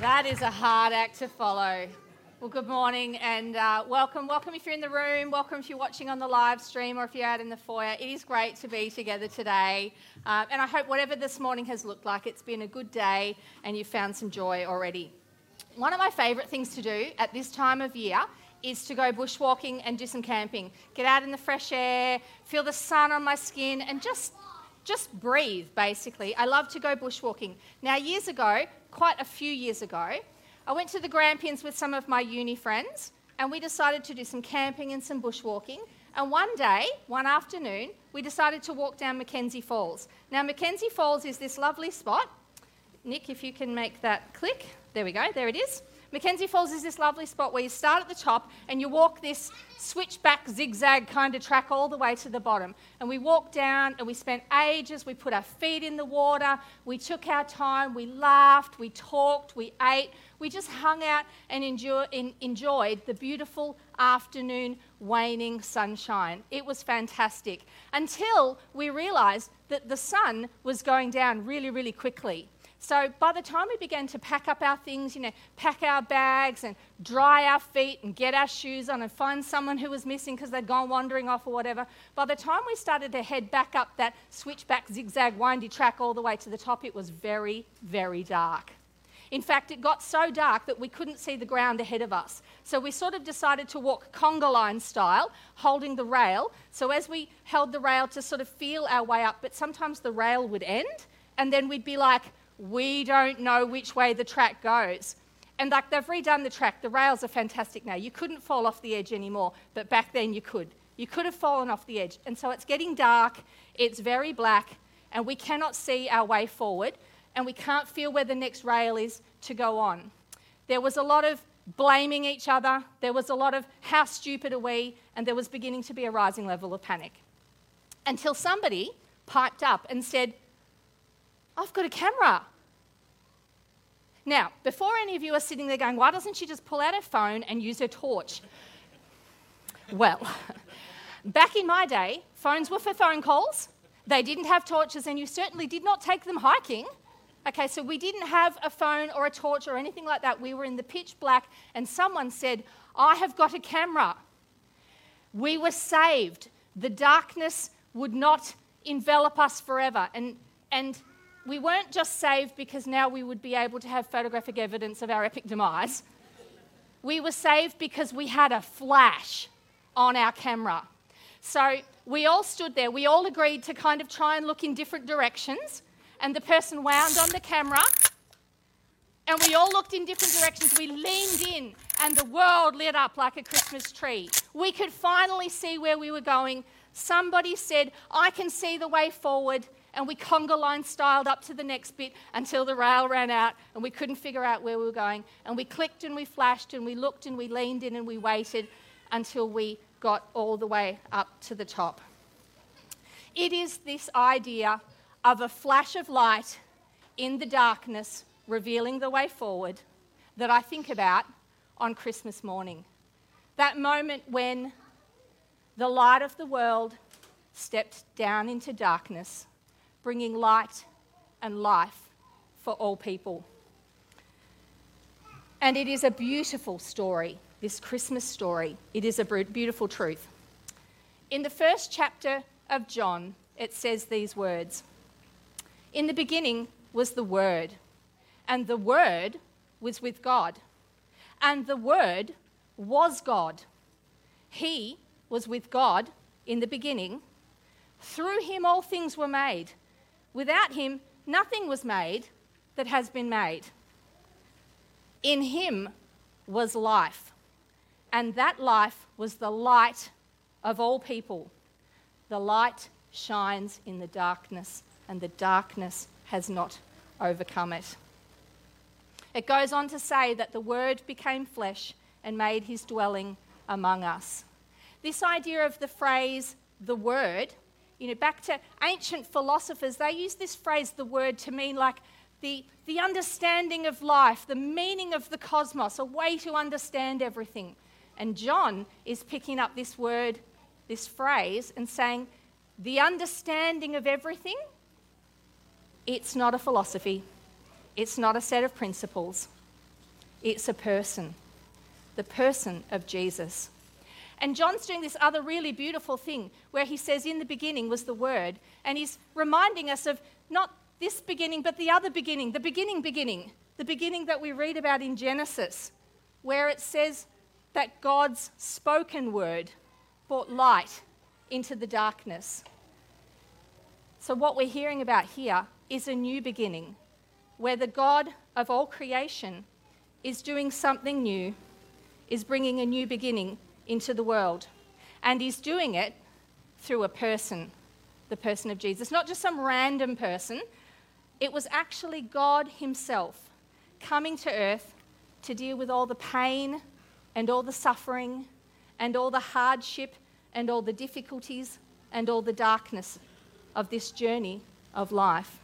That is a hard act to follow. Well, good morning and uh, welcome. Welcome if you're in the room, welcome if you're watching on the live stream or if you're out in the foyer. It is great to be together today. Uh, and I hope whatever this morning has looked like, it's been a good day and you've found some joy already. One of my favourite things to do at this time of year is to go bushwalking and do some camping. Get out in the fresh air, feel the sun on my skin, and just just breathe basically. I love to go bushwalking. Now, years ago, quite a few years ago, I went to the Grampians with some of my uni friends and we decided to do some camping and some bushwalking. And one day, one afternoon, we decided to walk down Mackenzie Falls. Now, Mackenzie Falls is this lovely spot. Nick, if you can make that click. There we go, there it is. Mackenzie Falls is this lovely spot where you start at the top and you walk this switchback zigzag kind of track all the way to the bottom. And we walked down and we spent ages, we put our feet in the water, we took our time, we laughed, we talked, we ate, we just hung out and enjoy, in, enjoyed the beautiful afternoon waning sunshine. It was fantastic. Until we realised that the sun was going down really, really quickly. So by the time we began to pack up our things, you know, pack our bags and dry our feet and get our shoes on and find someone who was missing because they'd gone wandering off or whatever, by the time we started to head back up that switchback, zigzag, windy track all the way to the top, it was very, very dark. In fact, it got so dark that we couldn't see the ground ahead of us. So we sort of decided to walk conga line style, holding the rail. So as we held the rail to sort of feel our way up, but sometimes the rail would end, and then we'd be like, we don't know which way the track goes. And like they've redone the track, the rails are fantastic now. You couldn't fall off the edge anymore, but back then you could. You could have fallen off the edge. And so it's getting dark, it's very black, and we cannot see our way forward, and we can't feel where the next rail is to go on. There was a lot of blaming each other, there was a lot of how stupid are we, and there was beginning to be a rising level of panic. Until somebody piped up and said, I've got a camera. Now, before any of you are sitting there going, why doesn't she just pull out her phone and use her torch? Well, back in my day, phones were for phone calls. They didn't have torches, and you certainly did not take them hiking. Okay, so we didn't have a phone or a torch or anything like that. We were in the pitch black, and someone said, I have got a camera. We were saved. The darkness would not envelop us forever. And, and we weren't just saved because now we would be able to have photographic evidence of our epic demise. We were saved because we had a flash on our camera. So we all stood there. We all agreed to kind of try and look in different directions. And the person wound on the camera. And we all looked in different directions. We leaned in, and the world lit up like a Christmas tree. We could finally see where we were going. Somebody said, I can see the way forward and we conga line styled up to the next bit until the rail ran out and we couldn't figure out where we were going. And we clicked and we flashed and we looked and we leaned in and we waited until we got all the way up to the top. It is this idea of a flash of light in the darkness revealing the way forward that I think about on Christmas morning. That moment when the light of the world stepped down into darkness bringing light and life for all people. And it is a beautiful story, this Christmas story. It is a beautiful truth. In the first chapter of John, it says these words In the beginning was the Word, and the Word was with God, and the Word was God. He was with God in the beginning. Through him all things were made Without him, nothing was made that has been made. In him was life, and that life was the light of all people. The light shines in the darkness, and the darkness has not overcome it. It goes on to say that the Word became flesh and made his dwelling among us. This idea of the phrase, the Word, you know, back to ancient philosophers, they use this phrase, the word, to mean like the, the understanding of life, the meaning of the cosmos, a way to understand everything. And John is picking up this word, this phrase, and saying, the understanding of everything, it's not a philosophy, it's not a set of principles. it's a person, the person of Jesus. And John's doing this other really beautiful thing where he says, In the beginning was the Word. And he's reminding us of not this beginning, but the other beginning, the beginning, beginning, the beginning that we read about in Genesis, where it says that God's spoken word brought light into the darkness. So, what we're hearing about here is a new beginning where the God of all creation is doing something new, is bringing a new beginning into the world. And he's doing it through a person, the person of Jesus. Not just some random person, it was actually God Himself coming to earth to deal with all the pain and all the suffering and all the hardship and all the difficulties and all the darkness of this journey of life.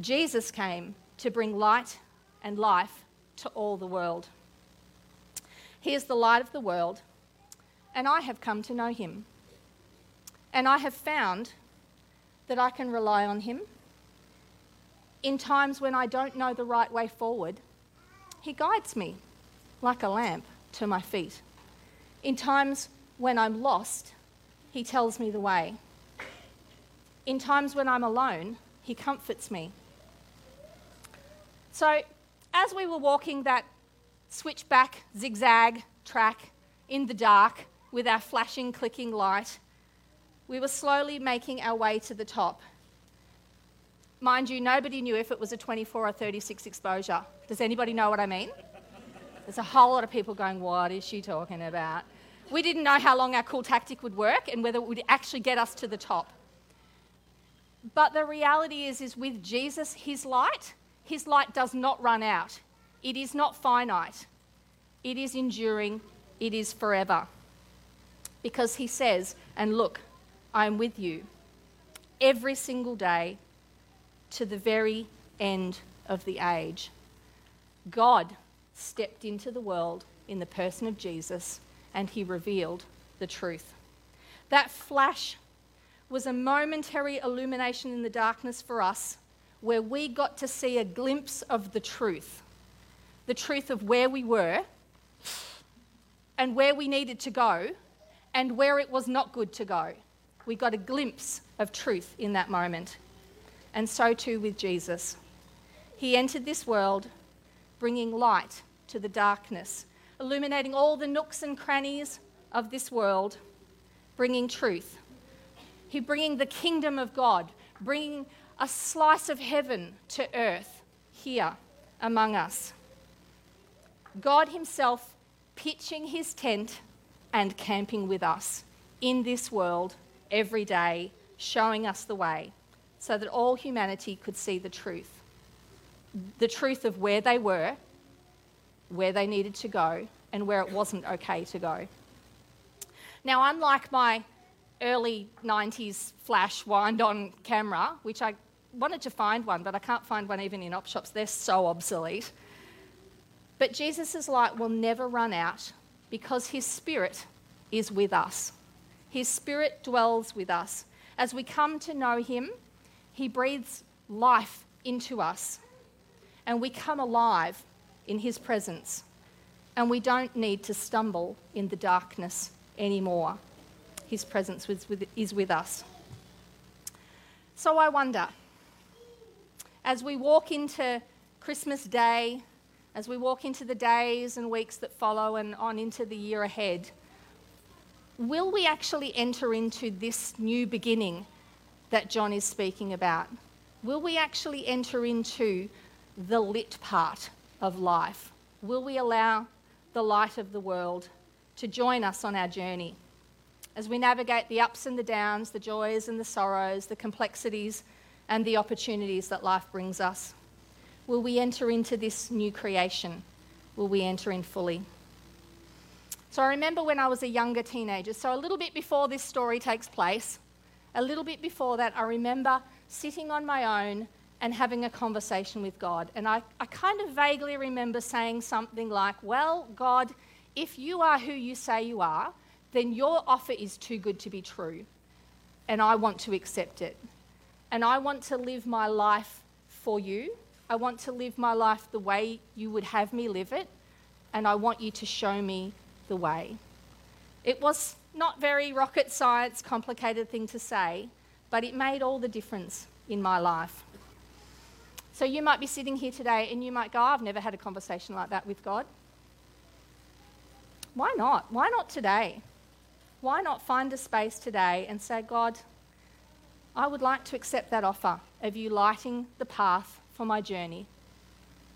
Jesus came to bring light and life to all the world. He is the light of the world, and I have come to know him. And I have found that I can rely on him. In times when I don't know the right way forward, he guides me like a lamp to my feet. In times when I'm lost, he tells me the way. In times when I'm alone, he comforts me. So, as we were walking that switchback zigzag track in the dark, with our flashing, clicking light, we were slowly making our way to the top. Mind you, nobody knew if it was a 24 or 36 exposure. Does anybody know what I mean? There's a whole lot of people going, What is she talking about? We didn't know how long our cool tactic would work and whether it would actually get us to the top. But the reality is, is with Jesus, his light, his light does not run out. It is not finite. It is enduring. It is forever because he says, And look, I am with you every single day to the very end of the age. God stepped into the world in the person of Jesus and he revealed the truth. That flash was a momentary illumination in the darkness for us where we got to see a glimpse of the truth the truth of where we were and where we needed to go and where it was not good to go. We got a glimpse of truth in that moment. And so too with Jesus. He entered this world bringing light to the darkness, illuminating all the nooks and crannies of this world, bringing truth. He bringing the kingdom of God, bringing a slice of heaven to earth here among us. God Himself pitching His tent and camping with us in this world every day, showing us the way so that all humanity could see the truth. The truth of where they were, where they needed to go, and where it wasn't okay to go. Now, unlike my early 90s flash wind on camera, which I wanted to find one, but I can't find one even in op shops, they're so obsolete. But Jesus' light will never run out because his spirit is with us. His spirit dwells with us. As we come to know him, he breathes life into us, and we come alive in his presence. And we don't need to stumble in the darkness anymore. His presence is with us. So I wonder, as we walk into Christmas Day as we walk into the days and weeks that follow and on into the year ahead, will we actually enter into this new beginning that John is speaking about? Will we actually enter into the lit part of life? Will we allow the light of the world to join us on our journey? As we navigate the ups and the downs, the joys and the sorrows, the complexities and the opportunities that life brings us. Will we enter into this new creation? Will we enter in fully? So I remember when I was a younger teenager, so a little bit before this story takes place, a little bit before that, I remember sitting on my own and having a conversation with God. And I, I kind of vaguely remember saying something like, Well, God, if you are who you say you are, then your offer is too good to be true. And I want to accept it. And I want to live my life for you I want to live my life the way you would have me live it. and I want you to show me the way. It was not very rocket science, complicated thing to say, but it made all the difference in my life. So you might be sitting here today and you might go, oh, I've never had a conversation like that with God. Why not? Why not today? Why not find a space today and say, God, I would like to accept that offer of you lighting the path for my journey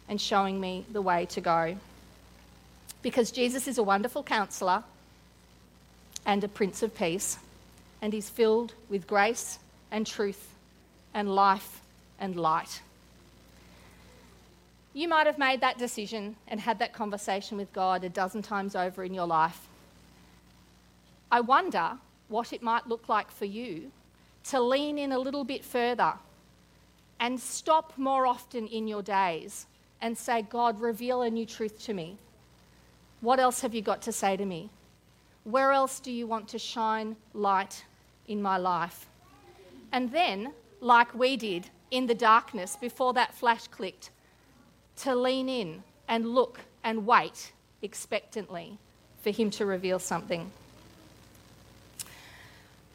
and showing me the way to go. Because Jesus is a wonderful counselor and a prince of peace, and he's filled with grace and truth and life and light. You might have made that decision and had that conversation with God a dozen times over in your life. I wonder what it might look like for you to lean in a little bit further and stop more often in your days and say, God, reveal a new truth to me. What else have you got to say to me? Where else do you want to shine light in my life? And then, like we did in the darkness before that flash clicked, to lean in and look and wait expectantly for Him to reveal something.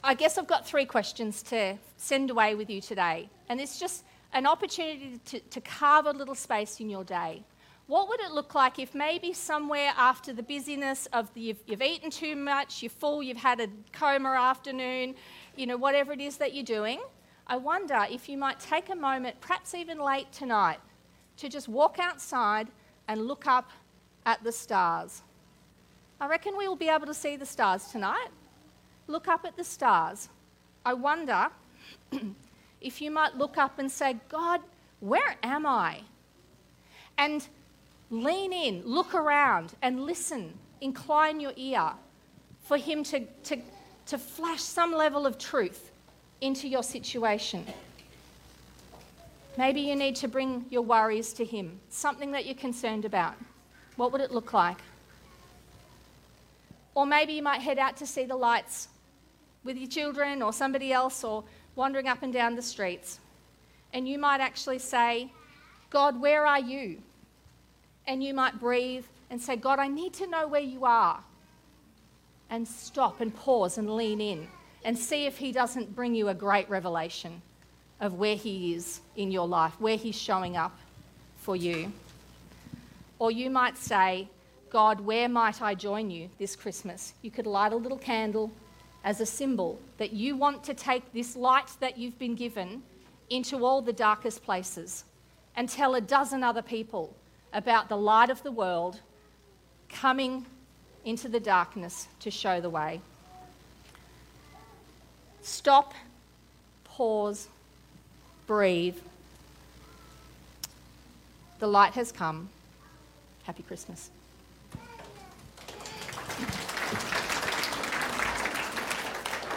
I guess I've got three questions to send away with you today. And it's just an opportunity to, to carve a little space in your day. What would it look like if maybe somewhere after the busyness of the, you've, you've eaten too much, you're full, you've had a coma afternoon, you know, whatever it is that you're doing, I wonder if you might take a moment, perhaps even late tonight, to just walk outside and look up at the stars. I reckon we will be able to see the stars tonight look up at the stars. I wonder if you might look up and say, God, where am I? And lean in, look around, and listen. Incline your ear for Him to, to, to flash some level of truth into your situation. Maybe you need to bring your worries to Him, something that you're concerned about. What would it look like? Or maybe you might head out to see the lights with your children or somebody else or wandering up and down the streets. And you might actually say, God, where are you? And you might breathe and say, God, I need to know where you are. And stop and pause and lean in and see if He doesn't bring you a great revelation of where He is in your life, where He's showing up for you. Or you might say, God, where might I join you this Christmas? You could light a little candle as a symbol that you want to take this light that you've been given into all the darkest places and tell a dozen other people about the light of the world coming into the darkness to show the way. Stop, pause, breathe. The light has come. Happy Christmas.